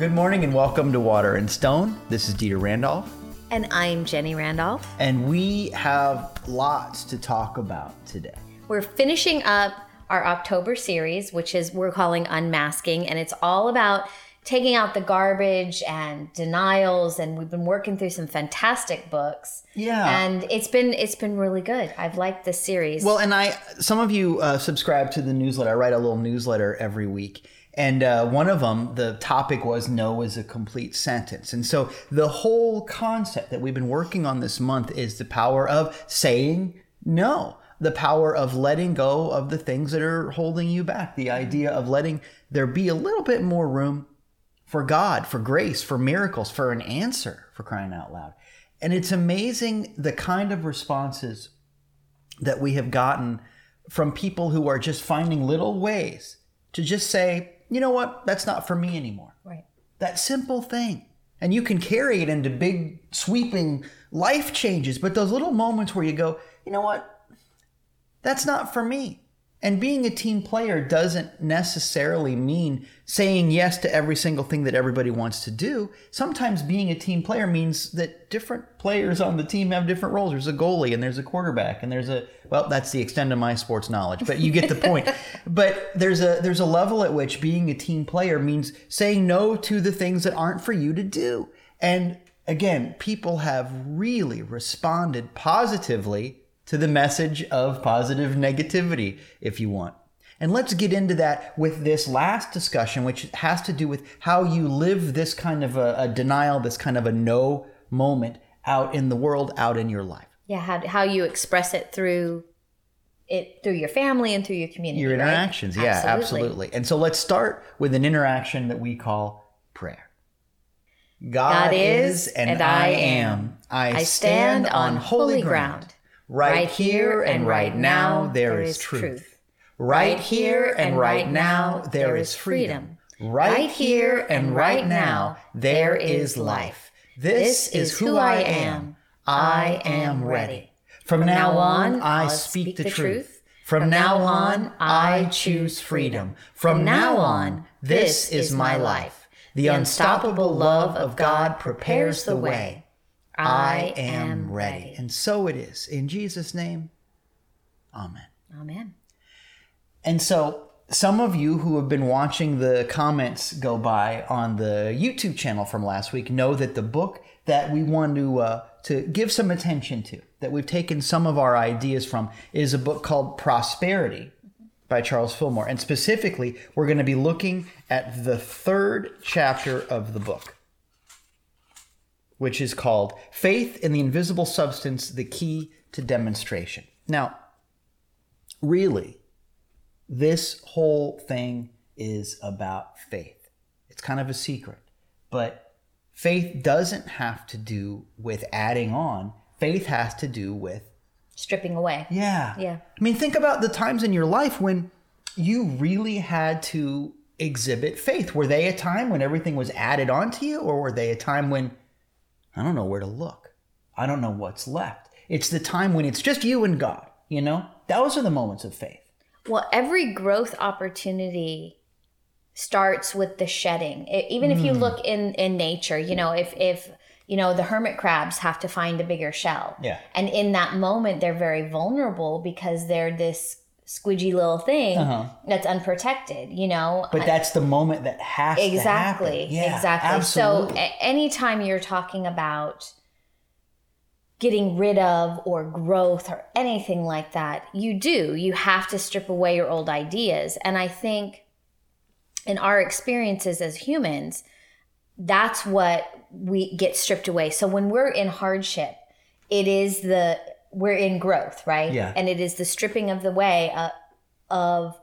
Good morning and welcome to Water and Stone. This is Dieter Randolph, And I'm Jenny Randolph. and we have lots to talk about today. We're finishing up our October series, which is we're calling Unmasking, and it's all about taking out the garbage and denials. And we've been working through some fantastic books. Yeah. And it's been it's been really good. I've liked this series. Well, and I, some of you uh, subscribe to the newsletter. I write a little newsletter every week. And uh, one of them, the topic was no is a complete sentence. And so the whole concept that we've been working on this month is the power of saying no, the power of letting go of the things that are holding you back, the idea of letting there be a little bit more room for God, for grace, for miracles, for an answer, for crying out loud. And it's amazing the kind of responses that we have gotten from people who are just finding little ways to just say, you know what, that's not for me anymore. right. That simple thing. And you can carry it into big, sweeping life changes, but those little moments where you go, you know what, that's not for me. And being a team player doesn't necessarily mean saying yes to every single thing that everybody wants to do. Sometimes being a team player means that different players on the team have different roles. There's a goalie and there's a quarterback and there's a well, that's the extent of my sports knowledge, but you get the point. but there's a there's a level at which being a team player means saying no to the things that aren't for you to do. And again, people have really responded positively to the message of positive negativity, if you want. And let's get into that with this last discussion, which has to do with how you live this kind of a, a denial, this kind of a no moment out in the world, out in your life. Yeah, how how you express it through it through your family and through your community. Your right? interactions, yeah, absolutely. And so let's start with an interaction that we call prayer. God, God is, and I am. I stand on holy ground. Right here and right now, there is truth. Right here and right now, there is freedom. Right here and right now, there is life. This is who I am. I am ready. From now on, I speak the truth. From now on, I choose freedom. From now on, this is my life. The unstoppable love of God prepares the way. I am ready. And so it is. In Jesus' name, amen. Amen. And so, some of you who have been watching the comments go by on the YouTube channel from last week know that the book that we want to uh, to give some attention to, that we've taken some of our ideas from, is a book called Prosperity by Charles Fillmore. And specifically, we're going to be looking at the third chapter of the book, which is called Faith in the Invisible Substance: The Key to Demonstration. Now, really, this whole thing is about faith. It's kind of a secret, but faith doesn't have to do with adding on. Faith has to do with, Stripping away. yeah. Yeah. I mean, think about the times in your life when you really had to exhibit faith. Were they a time when everything was added onto you, or were they a time when I don't know where to look? I don't know what's left. It's the time when it's just you and God, you know? Those are the moments of faith. Well, every growth opportunity starts with the shedding. E- even if you Hmm. look in in nature, you know, if if you know the hermit crabs have to find a bigger shell, Yeah. and in that moment they're very vulnerable because they're this squidgy little thing Uh-huh. that's unprotected. You know, But that's the moment that has exactly. Yeah, exactly. Absolutely. So anytime you're talking about getting rid of or growth or anything like that, you do. You have to strip away your old ideas. And I think in our experiences as humans, that's what we get stripped away. So when we're in hardship, it is the we're in growth, right? Yeah. And it is the stripping of the way uh, of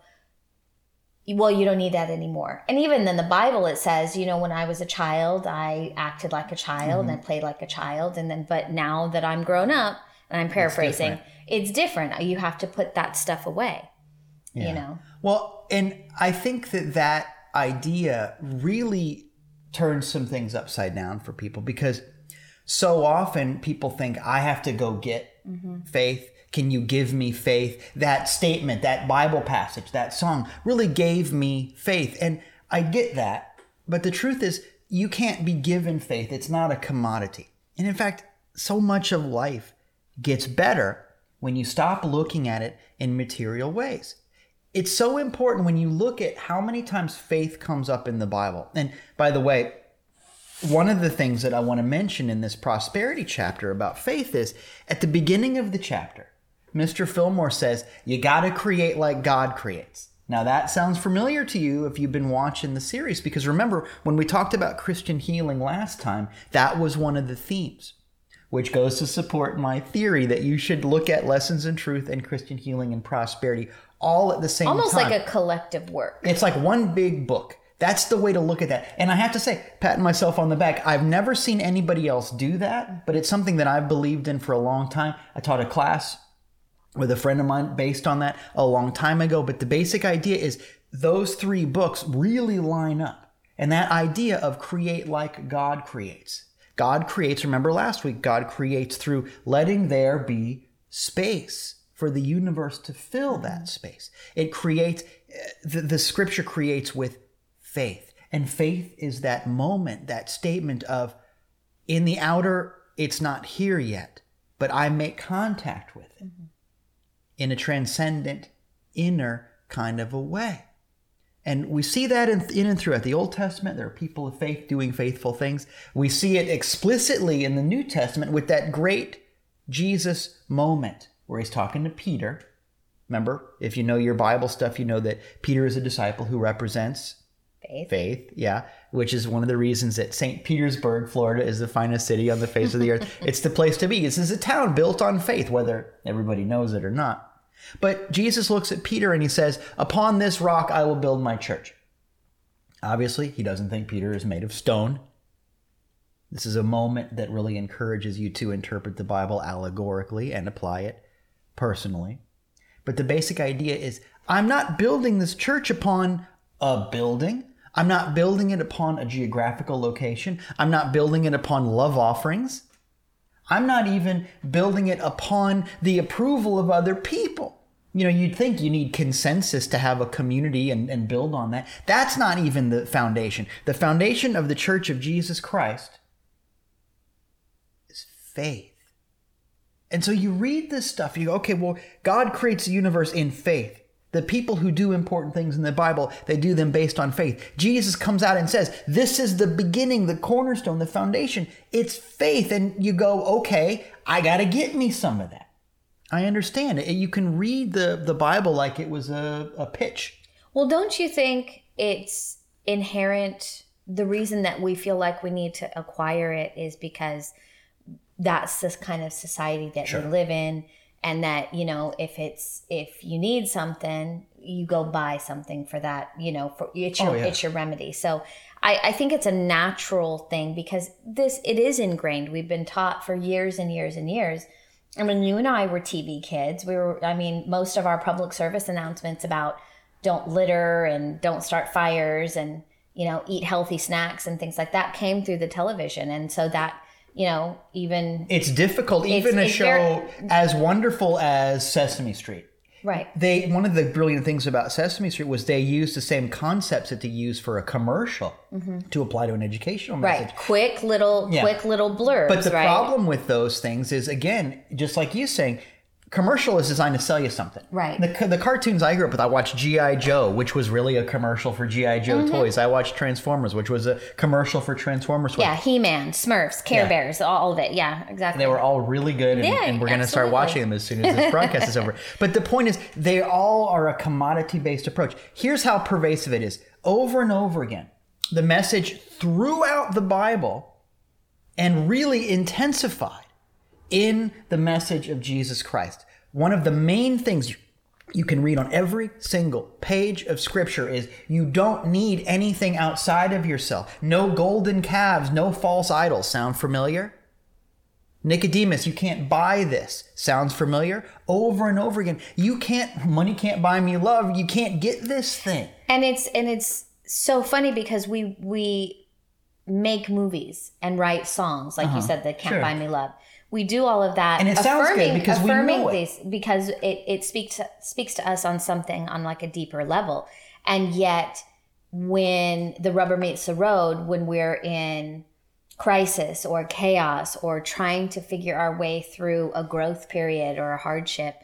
well, you don't need that anymore. And even then, the Bible, it says, you know, when I was a child, I acted like a child Mm-hmm. and I played like a child. And then, but now that I'm grown up, and I'm paraphrasing, different. it's different. You have to put that stuff away, Yeah. you know? Well, and I think that that idea really turns some things upside down for people because so often people think I have to go get faith. Can you give me faith? That statement, that Bible passage, that song really gave me faith. And I get that. But the truth is, you can't be given faith. It's not a commodity. And in fact, so much of life gets better when you stop looking at it in material ways. It's so important when you look at how many times faith comes up in the Bible. And by the way, one of the things that I want to mention in this prosperity chapter about faith is at the beginning of the chapter, Mr. Fillmore says, You got to create like God creates. Now, that sounds familiar to you if you've been watching the series, because remember, when we talked about Christian healing last time, that was one of the themes, which goes to support my theory that you should look at lessons in truth and Christian healing and prosperity all at the same Almost time. like a collective work. It's like one big book. That's the way to look at that. And I have to say, patting myself on the back, I've never seen anybody else do that, but it's something that I've believed in for a long time. I taught a class with a friend of mine based on that a long time ago, but the basic idea is those three books really line up. And that idea of create like God creates. God creates, remember last week, God creates through letting there be space for the universe to fill that space. It creates, eh, the, the scripture creates with faith. And faith is that moment, that statement of, in the outer, it's not here yet, but I make contact with it mm-hmm. in a transcendent, inner kind of a way. And we see that in, in and throughout the Old Testament. There are people of faith doing faithful things. We see it explicitly in the New Testament with that great Jesus moment where he's talking to Peter. Remember, if you know your Bible stuff, you know that Peter is a disciple who represents Faith. faith, yeah, which is one of the reasons that St. Petersburg, Florida, is the finest city on the face of the earth. It's the place to be. This is a town built on faith, whether everybody knows it or not. But Jesus looks at Peter and he says, Upon this rock I will build my church. Obviously, he doesn't think Peter is made of stone. This is a moment that really encourages you to interpret the Bible allegorically and apply it personally. But the basic idea is I'm not building this church upon a building. I'm not building it upon a geographical location. I'm not building it upon love offerings. I'm not even building it upon the approval of other people. You know, you'd think you need consensus to have a community and, and build on that. That's not even the foundation. The foundation of the Church of Jesus Christ is faith. And so you read this stuff, you go, okay, well, God creates the universe in faith. The people who do important things in the Bible, they do them based on faith. Jesus comes out and says, This is the beginning, the cornerstone, the foundation. It's faith. And you go, Okay, I got to get me some of that. I understand. You can read the, the Bible like it was a, a pitch. Well, don't you think it's inherent? The reason that we feel like we need to acquire it is because that's this kind of society that Sure. we live in and that you know if it's if you need something you go buy something for that you know for it's oh, your Oh, yeah. it's your remedy so I, I think it's a natural thing because this it is ingrained we've been taught for years and years and years I mean, you and I were TV kids. We were, I mean, most of our public service announcements about don't litter and don't start fires and, you know, eat healthy snacks and things like that came through the television. And so that, you know, even, It's difficult, even a it's show very- as wonderful as Sesame Street. right. They one of the brilliant things about Sesame Street was they used the same concepts that they use for a commercial to apply to an educational message. Mm-hmm. Right. Quick little, Yeah. quick little blurbs, But the right? problem with those things is, again, just like you saying, commercial is designed to sell you something. Right. The, the cartoons I grew up with, I watched G.I. Joe, which was really a commercial for G.I. Joe Mm-hmm. toys. I watched Transformers, which was a commercial for Transformers. toys. yeah. He Man, Smurfs, Care Yeah. Bears, all of it. Yeah, exactly. They were all really good, and, Yeah, and we're going to start watching them as soon as this broadcast is over. But the point is, they all are a commodity based approach. Here's how pervasive it is over and over again. The message throughout the Bible and really intensified in the message of Jesus Christ. One of the main things you can read on every single page of scripture is you don't need anything outside of yourself. No golden calves, no false idols. Sound familiar? Nicodemus, you can't buy this. Sounds familiar? Over and over again. You can't, money can't buy me love. You can't get this thing. and it's and it's so funny because we we make movies and write songs like you said that can't Uh-huh. Sure. buy me love we do all of that And it sounds good affirming, because we affirming know it. these because it, it speaks speaks to us on something on like a deeper level and yet when the rubber meets the road, when we're in crisis or chaos or trying to figure our way through a growth period or a hardship,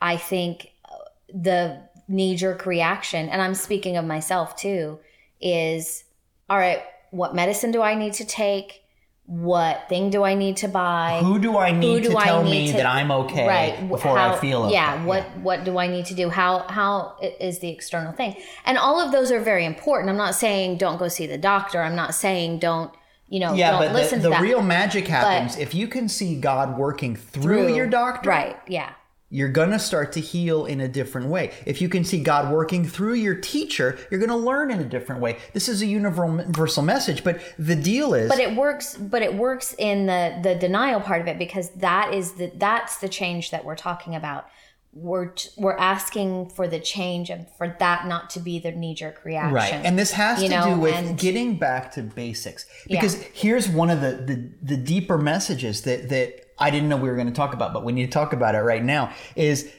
I think uh, the knee jerk reaction, and I'm speaking of myself too, is all right, what medicine do I need to take? What thing do I need to buy? Who do I need do to I tell need me to- that I'm okay right before how- I feel okay? yeah what what do i need to do how how is the external thing and all of those are very important i'm not saying don't go see the doctor i'm not saying don't you know Yeah, don't but listen the, to the that real magic happens if you can see God working through, through- your doctor. right yeah you're going to start to heal in a different way. If you can see God working through your teacher, you're going to learn in a different way. This is a universal message, but the deal is but it works but it works in the the denial part of it because that is the that's the change that we're talking about we're we're asking for the change and for that not to be the knee jerk reaction Right. And this has you to know, do with and- getting back to basics. Because here's one of the, the the deeper messages that that I didn't know we were going to talk about, but we need to talk about it right now is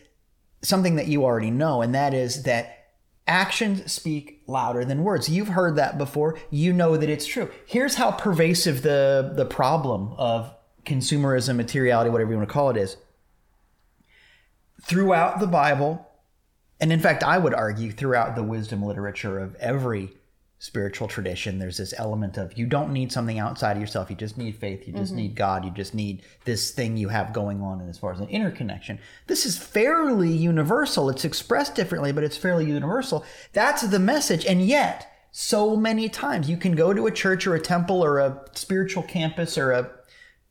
something that you already know and that is that actions speak louder than words. You've heard that before. You know that it's true. Here's how pervasive the the problem of consumerism, materiality, whatever you want to call it is. Throughout the Bible, and in fact, I would argue throughout the wisdom literature of every spiritual tradition, there's this element of you don't need something outside of yourself. You just need faith. You just mm-hmm. need God. You just need this thing you have going on. And as far as an interconnection, this is fairly universal. It's expressed differently, but it's fairly universal. That's the message. And yet, so many times you can go to a church or a temple or a spiritual campus or a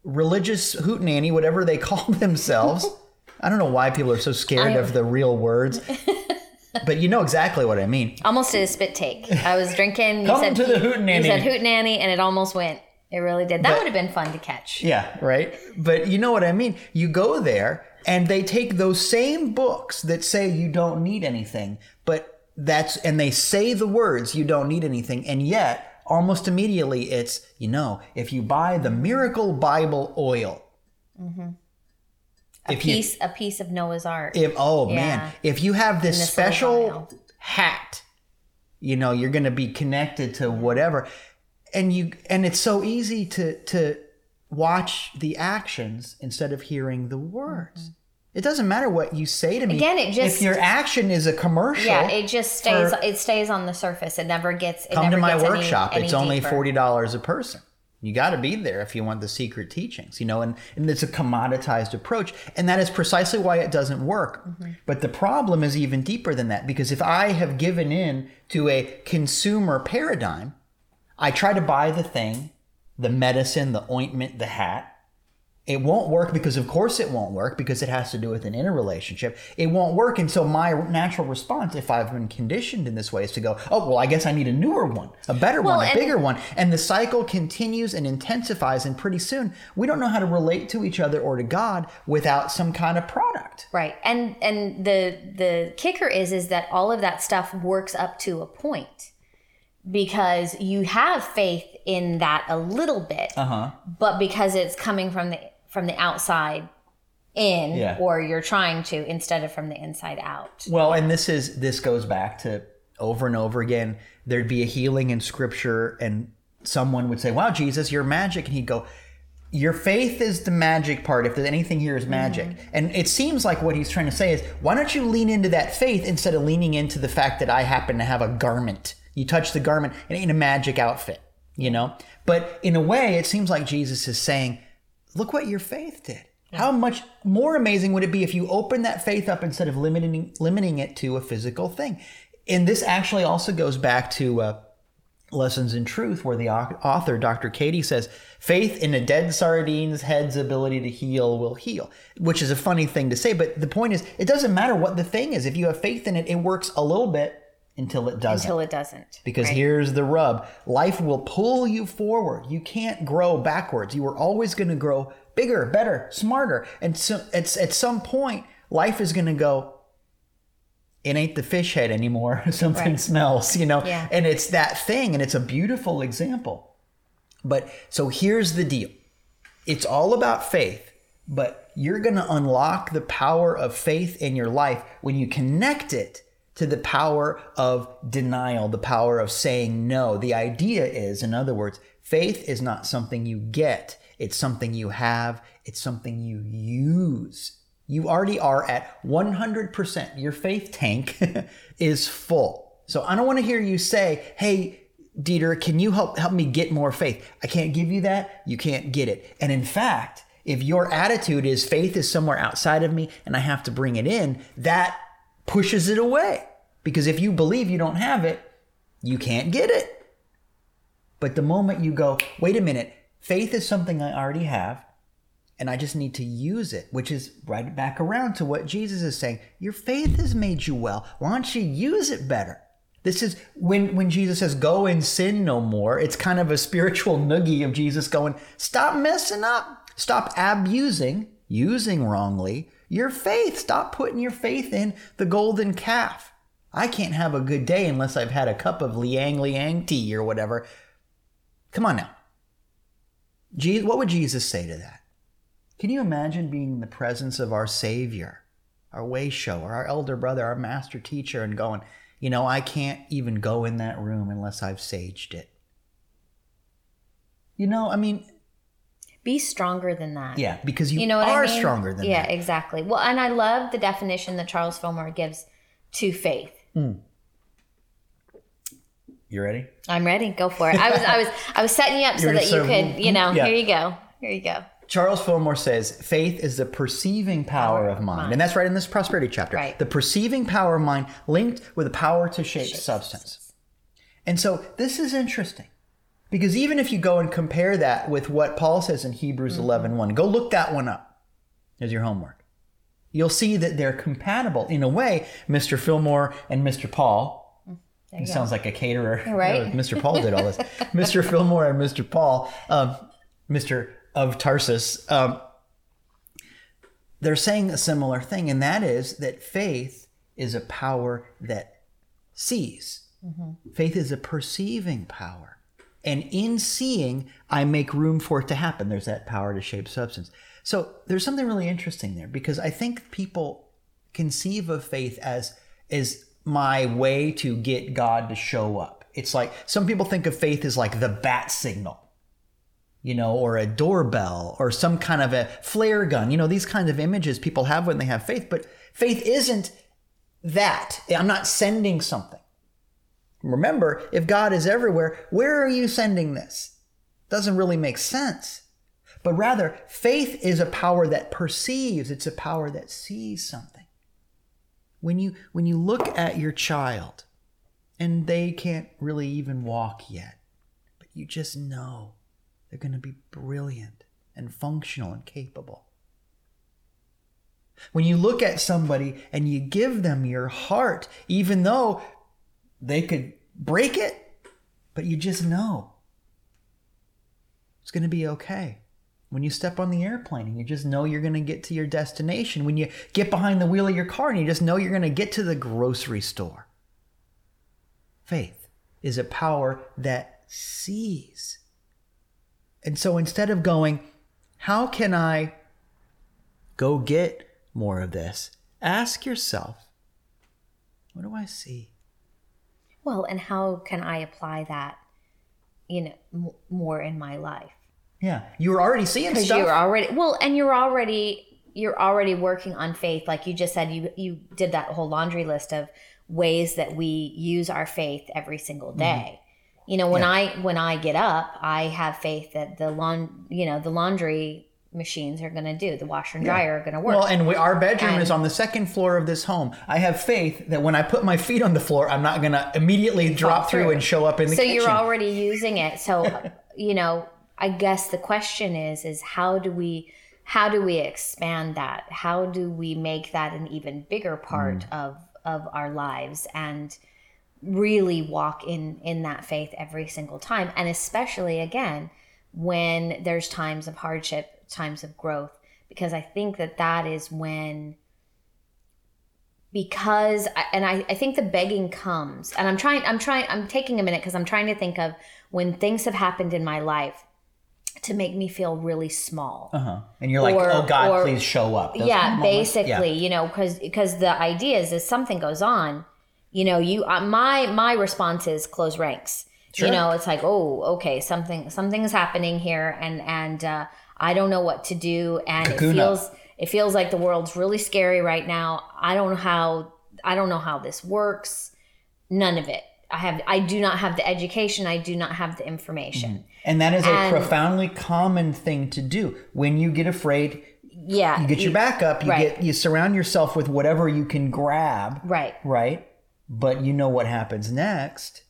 religious hootenanny, whatever they call themselves. I don't know why people are so scared I- of the real words, but you know exactly what I mean. almost did a spit take i was drinking you Come said to the hootenanny. you said hootenanny and it almost went it really did that would have been fun to catch Yeah, right. But you know what I mean? You go there and they take those same books that say you don't need anything, but that's, and they say the words you don't need anything, and yet almost immediately it's, you know, if you buy the Miracle Bible oil, mm-hmm. A if you- piece a piece of noah's ark If oh Yeah. man, if you have this, this special hat, you know you're going to be connected to whatever, and you and it's so easy to to watch the actions instead of hearing the words. It doesn't matter what you say to me. Mm-hmm. Again, it just- if your action is a commercial. yeah it just stays for- it stays on the surface it never gets it come to my gets any- workshop. any it's only forty dollars a person. You got to be there if you want the secret teachings, you know, and, and it's a commoditized approach. And that is precisely why it doesn't work. Mm-hmm. But the problem is even deeper than that because if I have given in to a consumer paradigm, I try to buy the thing, the medicine, the ointment, the hat. It won't work because, of course, it won't work because it has to do with an inner relationship. It won't work. And so, my natural response, if I've been conditioned in this way, is to go, oh, well, I guess I need a newer one, a better Well, one, a bigger one. And the cycle continues and intensifies. And pretty soon, we don't know how to relate to each other or to God without some kind of product. right and and the the kicker is is that all of that stuff works up to a point because you have faith in that a little bit Uh huh. but because it's coming from the from the outside in Yeah. or you're trying to instead of from the inside out Well, and this is this goes back to over and over again. There'd be a healing in scripture, and someone would say, "Wow, Jesus, you're magic," and he'd go, "Your faith is the magic part. If there's anything here is magic." And it seems like what he's trying to say is, why don't you lean into that faith instead of leaning into the fact that I happen to have a garment? You touch the garment, it ain't a magic outfit, you know. But in a way, it seems like Jesus is saying, "Look what your faith did." How much more amazing would it be if you opened that faith up instead of limiting limiting it to a physical thing? And this actually also goes back to uh, Lessons in Truth, where the author, Dr. Cady, says, Faith in a dead sardines head's ability to heal will heal, which is a funny thing to say. But the point is, it doesn't matter what the thing is. If you have faith in it, it works a little bit until it doesn't. until it doesn't Because right? here's the rub life will pull you forward. You can't grow backwards. You are always going to grow bigger, better, smarter. And so it's at some point, life is going to go, it ain't the fish head anymore. Something Right. smells, you know? Yeah. And it's that thing, and it's a beautiful example. But so here's the deal it's all about faith, but you're going to unlock the power of faith in your life when you connect it to the power of denial, the power of saying no. The idea is, in other words, faith is not something you get, it's something you have, it's something you use. You already are at 100%. Your faith tank is full. So I don't want to hear you say, hey, Dieter, can you help help me get more faith? I can't give you that. You can't get it. And in fact, if your attitude is faith is somewhere outside of me and I have to bring it in, that pushes it away. Because if you believe you don't have it, you can't get it. But the moment you go, wait a minute, faith is something I already have and I just need to use it, which is right back around to what Jesus is saying. Your faith has made you well. Why don't you use it better? This is when when Jesus says go and sin no more. It's kind of a spiritual noogie of Jesus going, stop messing up. Stop abusing, using wrongly your faith. Stop putting your faith in the golden calf. I can't have a good day unless I've had a cup of liang liang tea or whatever. Come on now. Jesus, what would Jesus say to that? Can you imagine being in the presence of our Savior, our way shower, our elder brother, our master teacher, and going, you know, I can't even go in that room unless I've saged it. You know, I mean, be stronger than that. Yeah, because you, You know what are I mean? stronger than yeah, that. Yeah, exactly. Well, and I love the definition that Charles Fillmore gives to faith. Hmm. You ready? I'm ready. Go for it. I was, I was, I was setting you up so You're that you could, you know. yeah. Here you go. Here you go. Charles Fillmore says faith is the perceiving power of mind. And that's right in this prosperity chapter. Right. The perceiving power of mind linked with the power to shape substance. And so this is interesting because even if you go and compare that with what Paul says in Hebrews Mm-hmm. 11 1, go look that one up as your homework. You'll see that they're compatible. In a way, Mr. Fillmore and Mr. Paul, he sounds like a caterer. Right. Mr. Paul did all this. Mr. Fillmore and Mr. Paul, um, Mr. of Tarsus, um, they're saying a similar thing, and that is that faith is a power that sees. Faith is a perceiving power. And in seeing, I make room for it to happen. There's that power to shape substance. So there's something really interesting there because I think people conceive of faith as as my way to get God to show up. It's like some people think of faith as like the bat signal, you know, or a doorbell or some kind of a flare gun. You know, these kinds of images people have when they have faith, but faith isn't that. I'm not sending something. Remember, if God is everywhere, where are you sending this? Doesn't really make sense. But rather, faith is a power that perceives, it's a power that sees something. When you when you look at your child and they can't really even walk yet, but you just know they're going to be brilliant and functional and capable. When you look at somebody and you give them your heart, even though they could break it, but you just know it's going to be okay. When you step on the airplane and you just know you're going to get to your destination, when you get behind the wheel of your car and you just know you're going to get to the grocery store. Faith is a power that sees. And so instead of going, how can I go get more of this? Ask yourself, what do I see? Well, and how can I apply that, you know, m- more in my life? Yeah, you were already seeing stuff. you're already well, and you're already you're already working on faith. Like you just said, you you did that whole laundry list of ways that we use our faith every single mm-hmm. day. You know, when I when I get up, I have faith that the lawn, you know, the laundry machines are going to do, the washer and dryer are going to work. Well, and we, our bedroom And- is on the second floor of this home. I have faith that when I put my feet on the floor, I'm not going to immediately drop through and show up in the so kitchen. you're already using it so you know i guess the question is is how do we how do we expand that how do we make that an even bigger part Mm. of of our lives and really walk in in that faith every single time and especially again when there's times of hardship times of growth because i think that that is when because and I, I think the begging comes and i'm trying i'm trying i'm taking a minute because i'm trying to think of when things have happened in my life to make me feel really small uh-huh. And you're like, Or- oh God, or- please show up. Those yeah moments- basically yeah. you know because because the idea is if something goes on You know, you uh, my my response is close ranks. Sure. You know, it's like, oh, okay, something something is happening here, and and uh, I don't know what to do, and Cocoon it feels it feels like the world's really scary right now. I don't know how I don't know how this works. None of it. I have I do not have the education. I do not have the information. Mm-hmm. And that is a profoundly common thing to do. When you get afraid, Yeah, you get your back up, you right. get you surround yourself with whatever you can grab, right. right? But you know what happens next.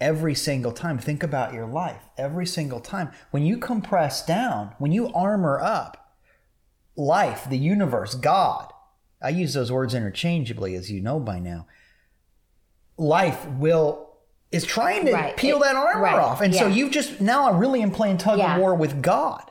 Every single time, think about your life. Every single time, when you compress down, when you armor up, life, the universe, God, I use those words interchangeably, as you know by now. Life will is trying to Right. peel It- that armor right. off, and so you've just now I really am playing tug Yeah. of war with God.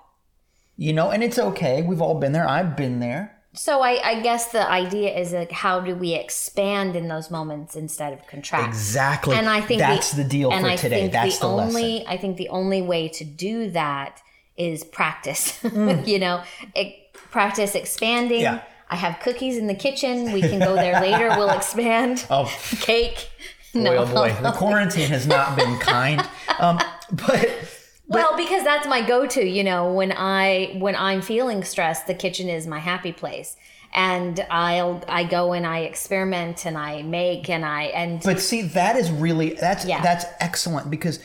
You know, and it's okay. We've all been there. I've been there. So I, I guess the idea is like how do we expand in those moments instead of contract? Exactly. And I think that's the, deal and for I today. That's the, the, only lesson. I think the only way to do that is practice. Mm. you know, e- practice expanding. Yeah. I have cookies in the kitchen. We can go there later. We'll expand. Oh, Cake. boy, no. oh boy. The quarantine has not been kind. Um, but Well, because that's my go-to, you know, when I when I'm feeling stressed, the kitchen is my happy place. And I'll I go and I experiment and I make and I and but see, that is really that's Yeah. that's excellent because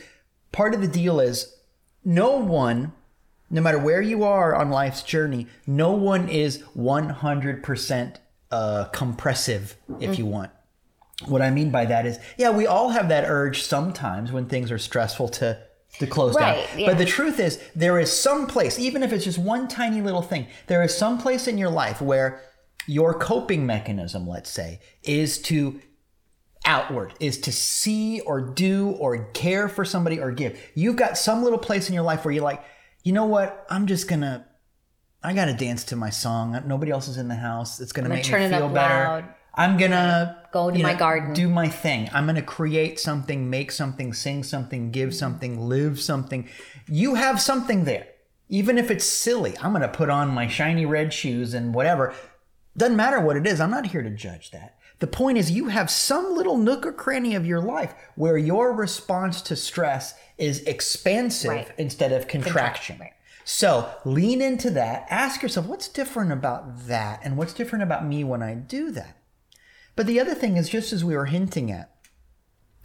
part of the deal is no one, no matter where you are on life's journey, no one is one hundred percent uh compressive, if you want. What I mean by that is, yeah, we all have that urge sometimes when things are stressful to to close Right, down. yeah. But the truth is, there is some place, even if it's just one tiny little thing, there is some place in your life where your coping mechanism, let's say, is to outward, is to see or do or care for somebody or give. You've got some little place in your life where you're like, you know what? I'm just gonna, I gotta dance to my song. Nobody else is in the house. It's gonna make me feel better. loud. I'm gonna Go to my garden. do my thing. I'm gonna create something, make something, sing something, give mm-hmm. something, live something. You have something there, even if it's silly. I'm gonna put on my shiny red shoes and whatever. Doesn't matter what it is. I'm not here to judge that. The point is, you have some little nook or cranny of your life where your response to stress is expansive Right. instead of contraction. Right. So lean into that. Ask yourself, what's different about that? And what's different about me when I do that? But the other thing is, just as we were hinting at,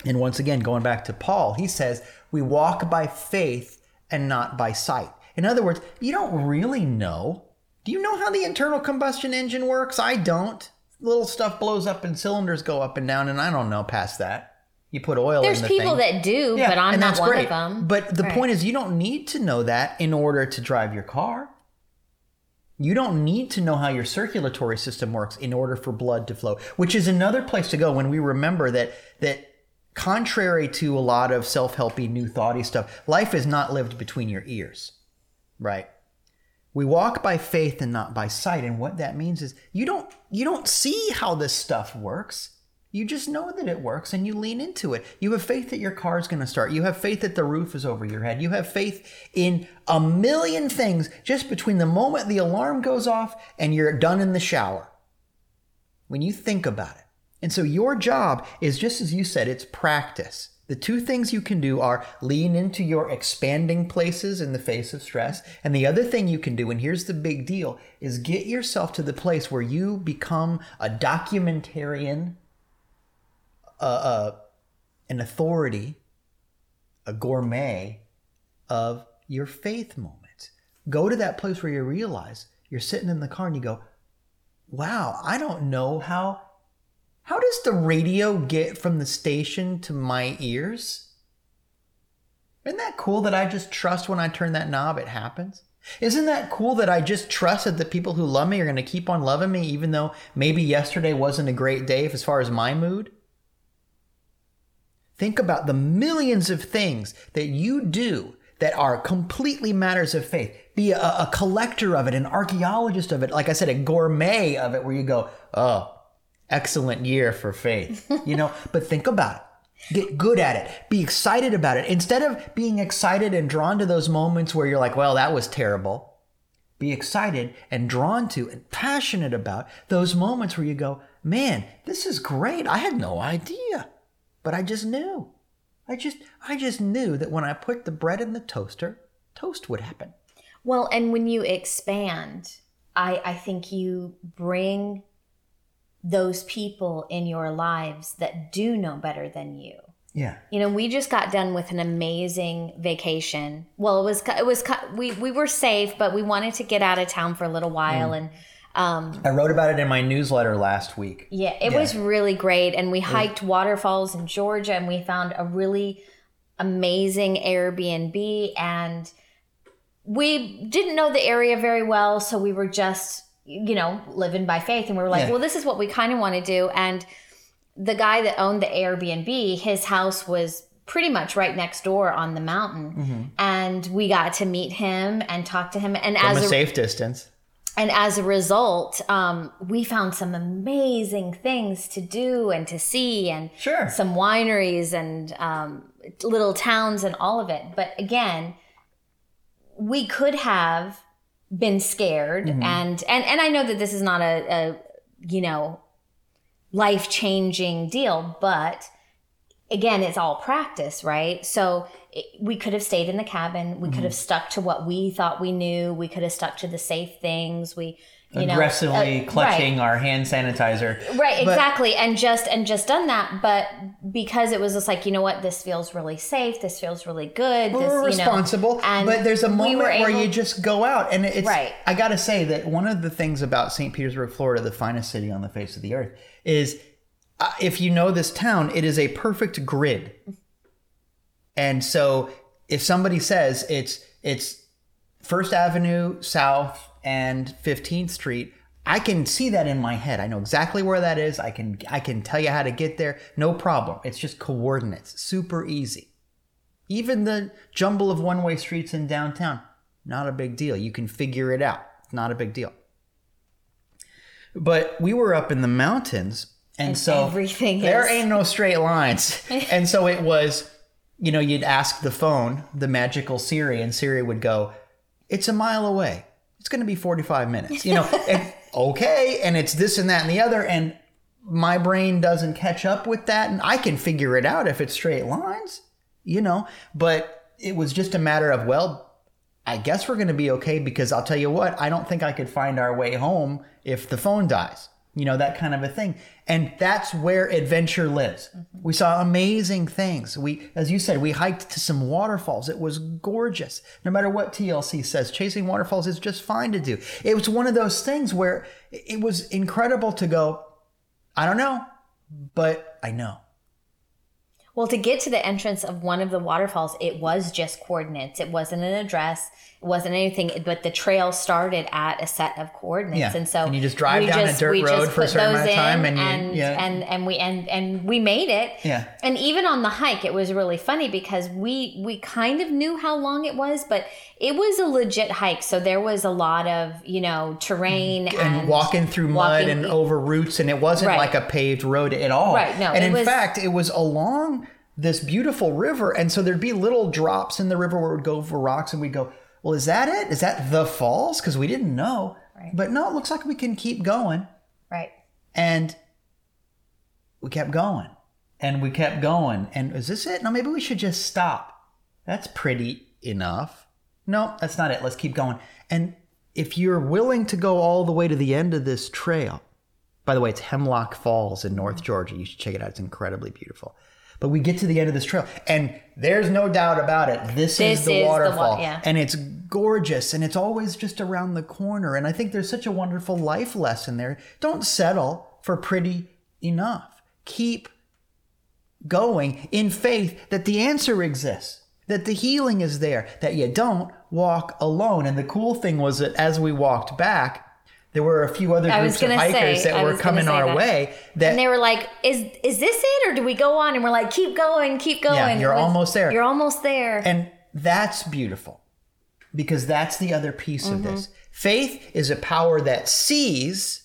and once again, going back to Paul, he says, we walk by faith and not by sight. In other words, you don't really know. Do you know how the internal combustion engine works? I don't. Little stuff blows up and cylinders go up and down, and I don't know past that. You put oil there's in the people thing. that do, Yeah, but I'm not one great. of them. But the Right. point is, you don't need to know that in order to drive your car. You don't need to know how your circulatory system works in order for blood to flow, which is another place to go when we remember that that contrary to a lot of self-helpy new thoughty stuff, life is not lived between your ears. Right? We walk by faith and not by sight, and what that means is you don't you don't see how this stuff works. You just know that it works and you lean into it. You have faith that your car is going to start. You have faith that the roof is over your head. You have faith in a million things just between the moment the alarm goes off and you're done in the shower. When you think about it. And so your job is just as you said, it's practice. The two things you can do are lean into your expanding places in the face of stress. And the other thing you can do, and here's the big deal, is get yourself to the place where you become a documentarian an authority, a gourmet of your faith moments. Go to that place where you realize you're sitting in the car and you go, wow, I don't know how. How does the radio get from the station to my ears? Isn't that cool that I just trust when I turn that knob, it happens? Isn't that cool that I just trust that the people who love me are going to keep on loving me, even though maybe yesterday wasn't a great day as far as my mood? Think about the millions of things that you do that are completely matters of faith. Be a, a collector of it, an archaeologist of it, like I said, a gourmet of it, where you go, oh, excellent year for faith. You know, but think about it. Get good at it. Be excited about it. Instead of being excited and drawn to those moments where you're like, well, that was terrible. be excited and drawn to and passionate about those moments where you go, man, this is great. I had no idea, but I just knew. I just, I just knew that when I put the bread in the toaster, toast would happen. Well, and when you expand, I, I think you bring those people in your lives that do know better than you. Yeah. You know, we just got done with an amazing vacation. Well, it was it was we we were safe, but we wanted to get out of town for a little while Mm. and um I wrote about it in my newsletter last week. yeah, it Yeah. was really great and we hiked waterfalls in Georgia and we found a really amazing Airbnb and we didn't know the area very well, so we were just, you know, living by faith and we were like, Yeah. well, this is what we kind of want to do and the guy that owned the Airbnb, his house was pretty much right next door on the mountain. And we got to meet him and talk to him. And From as a, safe distance. And as a result, um, we found some amazing things to do and to see, and Sure. some wineries and um, little towns and all of it. But again, we could have been scared, Mm-hmm. and and and I know that this is not a, a you know life changing deal, but again, it's all practice, right? So we could have stayed in the cabin. We Mm-hmm. could have stuck to what we thought we knew. We could have stuck to the safe things. We, you know, Aggressively uh, clutching our hand sanitizer. Right, right, But- exactly, and just and just done that. But because it was just like, you know what, this feels really safe. This feels really good. This, we're you know, responsible, and but there's a we moment were where able- you just go out, and it's. Right. I got to say that one of the things about St. Petersburg, Florida, the finest city on the face of the earth, is uh, if you know this town, it is a perfect grid. And so, if somebody says it's it's First Avenue South and 15th Street, I can see that in my head. I know exactly where that is. I can I can tell you how to get there. No problem. It's just coordinates. Super easy. Even the jumble of one-way streets in downtown, not a big deal. You can figure it out. It's not a big deal. But we were up in the mountains, and, so everything there is- ain't no straight lines. and so it was, you know, you'd ask the phone, the magical Siri, and Siri would go, "It's a mile away. It's going to be 45 minutes." You know, and okay, and it's this and that and the other, and my brain doesn't catch up with that, and I can figure it out if it's straight lines, you know. But it was just a matter of well. I guess we're going to be okay because I'll tell you what, I don't think I could find our way home if the phone dies. You know, that kind of a thing. And that's where adventure lives. Mm-hmm. We saw amazing things. We, as you said, we hiked to some waterfalls. It was gorgeous. No matter what TLC says, chasing waterfalls is just fine to do. It was one of those things where it was incredible to go, I don't know, but I know. Well, to get to the entrance of one of the waterfalls, it was just coordinates. It wasn't an address. Wasn't anything. But the trail started at a set of coordinates, Yeah. and so And you just drive down a dirt road for a certain amount of time in, and you- yeah. and and we and and we made it. Yeah. And even on the hike, it was really funny because we we kind of knew how long it was, but it was a legit hike. So there was a lot of you know terrain and, and walking through mud walking- and over roots and it wasn't Right. like a paved road at all Right, no, and in was- fact it was along this beautiful river and so there'd be little drops in the river where we'd go over rocks and we'd go well is that it? Is that the falls because we didn't know. Right. but no it looks like we can keep going. Right. and we kept going. And we kept going. And is this it? No maybe we should just stop. That's pretty enough. No that's not it. Let's keep going. And if you're willing to go all the way to the end of this trail by the way it's hemlock falls in north mm-hmm. georgia. You should check it out. It's incredibly beautiful but we get to the end of this trail and there's no doubt about it this, This is the is the wa- waterfall. yeah. and it's gorgeous and it's always just around the corner and i think there's such a wonderful life lesson there. Don't settle for pretty enough. Keep going in faith that the answer exists that the healing is there that you don't walk alone. And the cool thing was that as we walked back there were a few other groups of hikers say- that were coming our that. way that And they were like, "Is is this it, or do we go on?" And we're like, "Keep going, keep going." Yeah, you're was- almost there. You're almost there. And that's beautiful because that's the other piece of this. Mm-hmm. Faith is a power that sees,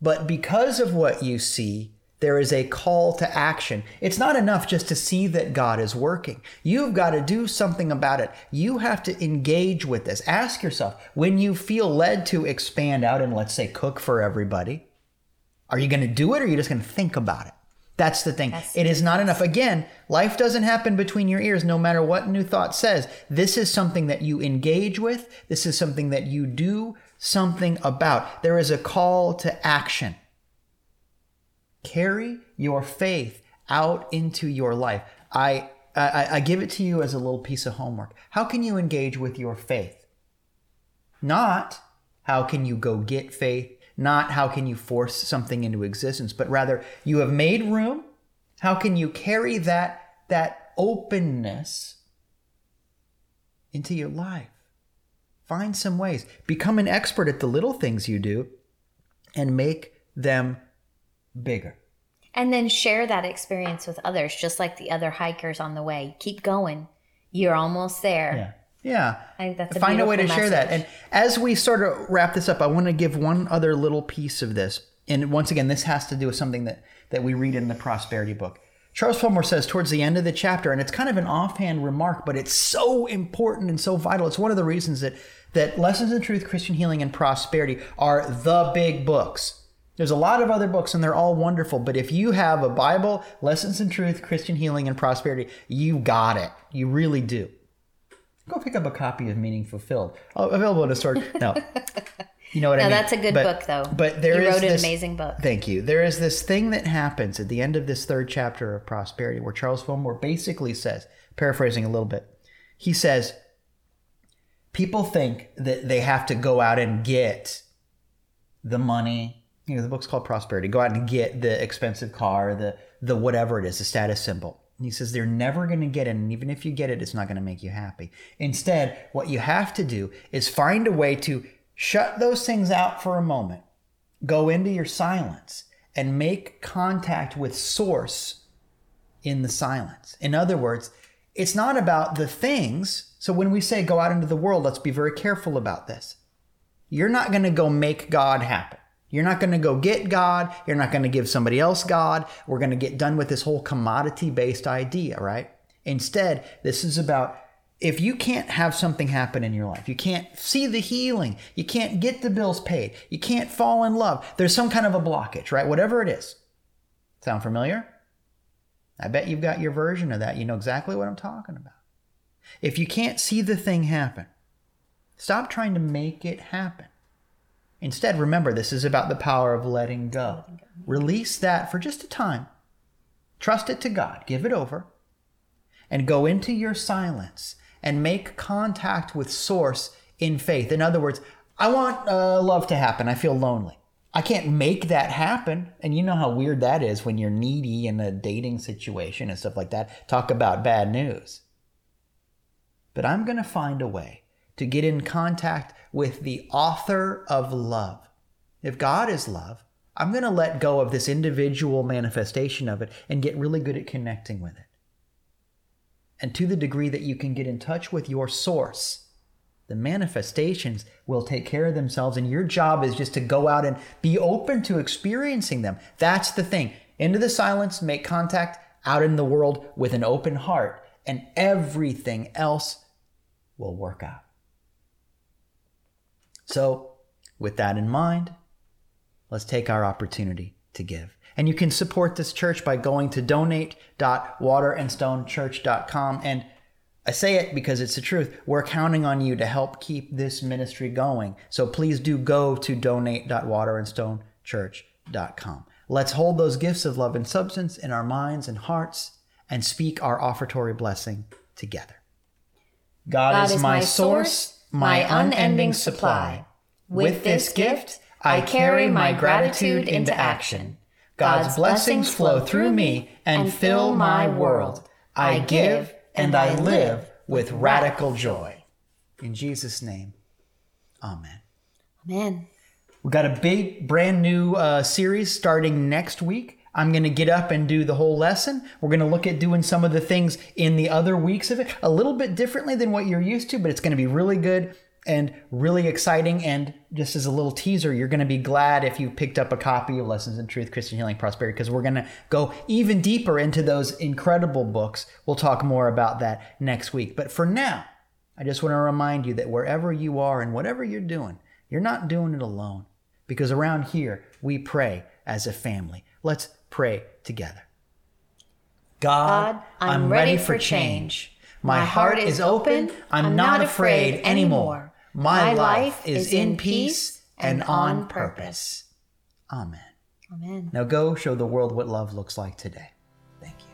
but because of what you see, there is a call to action. It's not enough just to see that God is working. You've got to do something about it. You have to engage with this. Ask yourself when you feel led to expand out and, let's say, cook for everybody, are you going to do it or are you just going to think about it? That's the thing. That's it is not enough. Again, life doesn't happen between your ears no matter what New Thought says. This is something that you engage with, this is something that you do something about. There is a call to action. Carry your faith out into your life. I, I, I give it to you as a little piece of homework. How can you engage with your faith? Not how can you go get faith, not how can you force something into existence, but rather you have made room. How can you carry that, that openness into your life? Find some ways. Become an expert at the little things you do and make them bigger. And then share that experience with others, just like the other hikers on the way. Keep going. You're almost there. Yeah. Yeah. I think that's a Find a way to beautiful share that. And as we sort of wrap this up, I want to give one other little piece of this. And once again, this has to do with something that, that we read in the prosperity book. Charles Fillmore says towards the end of the chapter, and it's kind of an offhand remark, but it's so important and so vital. It's one of the reasons that, that Lessons in Truth, Christian Healing, and Prosperity are the big books. There's a lot of other books and they're all wonderful, but if you have a Bible, Lessons in Truth, Christian Healing, and Prosperity, you got it. You really do. Go pick up a copy of Meaning Fulfilled. Oh, available in a store. No. You know what I mean? No, that's a good But- book, though. But there You is wrote an this- amazing book. Thank you. There is this thing that happens at the end of this third chapter of Prosperity where Charles Fillmore basically says, paraphrasing a little bit, he says, people think that they have to go out and get the money. You know, the book's called Prosperity. Go out and get the expensive car, the the whatever it is, the status symbol. And he says they're never going to get it, and even if you get it, it's not going to make you happy. Instead, what you have to do is find a way to shut those things out for a moment, go into your silence, and make contact with Source in the silence. In other words, it's not about the things. So when we say go out into the world, let's be very careful about this. You're not going to go make God happen. You're not going to go get God. You're not going to give somebody else God. We're going to get done with this whole commodity based idea, right? Instead, this is about if you can't have something happen in your life, you can't see the healing, you can't get the bills paid, you can't fall in love, there's some kind of a blockage, right? Whatever it is. Sound familiar? I bet you've got your version of that. You know exactly what I'm talking about. If you can't see the thing happen, stop trying to make it happen. Instead, remember this is about the power of letting go. Release that for just a time. Trust it to God. Give it over. And go into your silence and make contact with Source in faith. In other words, I want uh, love to happen. I feel lonely. I can't make that happen. And you know how weird that is when you're needy in a dating situation and stuff like that. Talk about bad news. But I'm going to find a way to get in contact with the author of love. If God is love, I'm going to let go of this individual manifestation of it and get really good at connecting with it. And to the degree that you can get in touch with your source, the manifestations will take care of themselves, and your job is just to go out and be open to experiencing them. That's the thing. Into the silence, make contact out in the world with an open heart, and everything else will work out. So, with that in mind, let's take our opportunity to give. And you can support this church by going to donate.waterandstonechurch.com. And I say it because it's the truth. We're counting on you to help keep this ministry going. So please do go to donate.waterandstonechurch.com. Let's hold those gifts of love and substance in our minds and hearts and speak our offertory blessing together. God, is, my source, my unending supply. With this gift, I carry my gratitude into action. God's blessings flow through me and fill my world. I give and I live with radical joy. In Jesus' name, amen. Amen. We've got a big, brand new uh, series starting next week. I'm going to get up and do the whole lesson. We're going to look at doing some of the things in the other weeks of it a little bit differently than what you're used to, but it's going to be really good. and really exciting. And just as a little teaser, you're going to be glad if you picked up a copy of Lessons in Truth, Christian Healing, Prosperity, because we're going to go even deeper into those incredible books. We'll talk more about that next week. But for now, I just want to remind you that wherever you are and whatever you're doing, you're not doing it alone. Because around here, we pray as a family. Let's pray together. God, I'm, ready, for change. My heart is open. I'm not afraid anymore. My life is in peace and on purpose. Amen. Amen. Now go show the world what love looks like today. Thank you.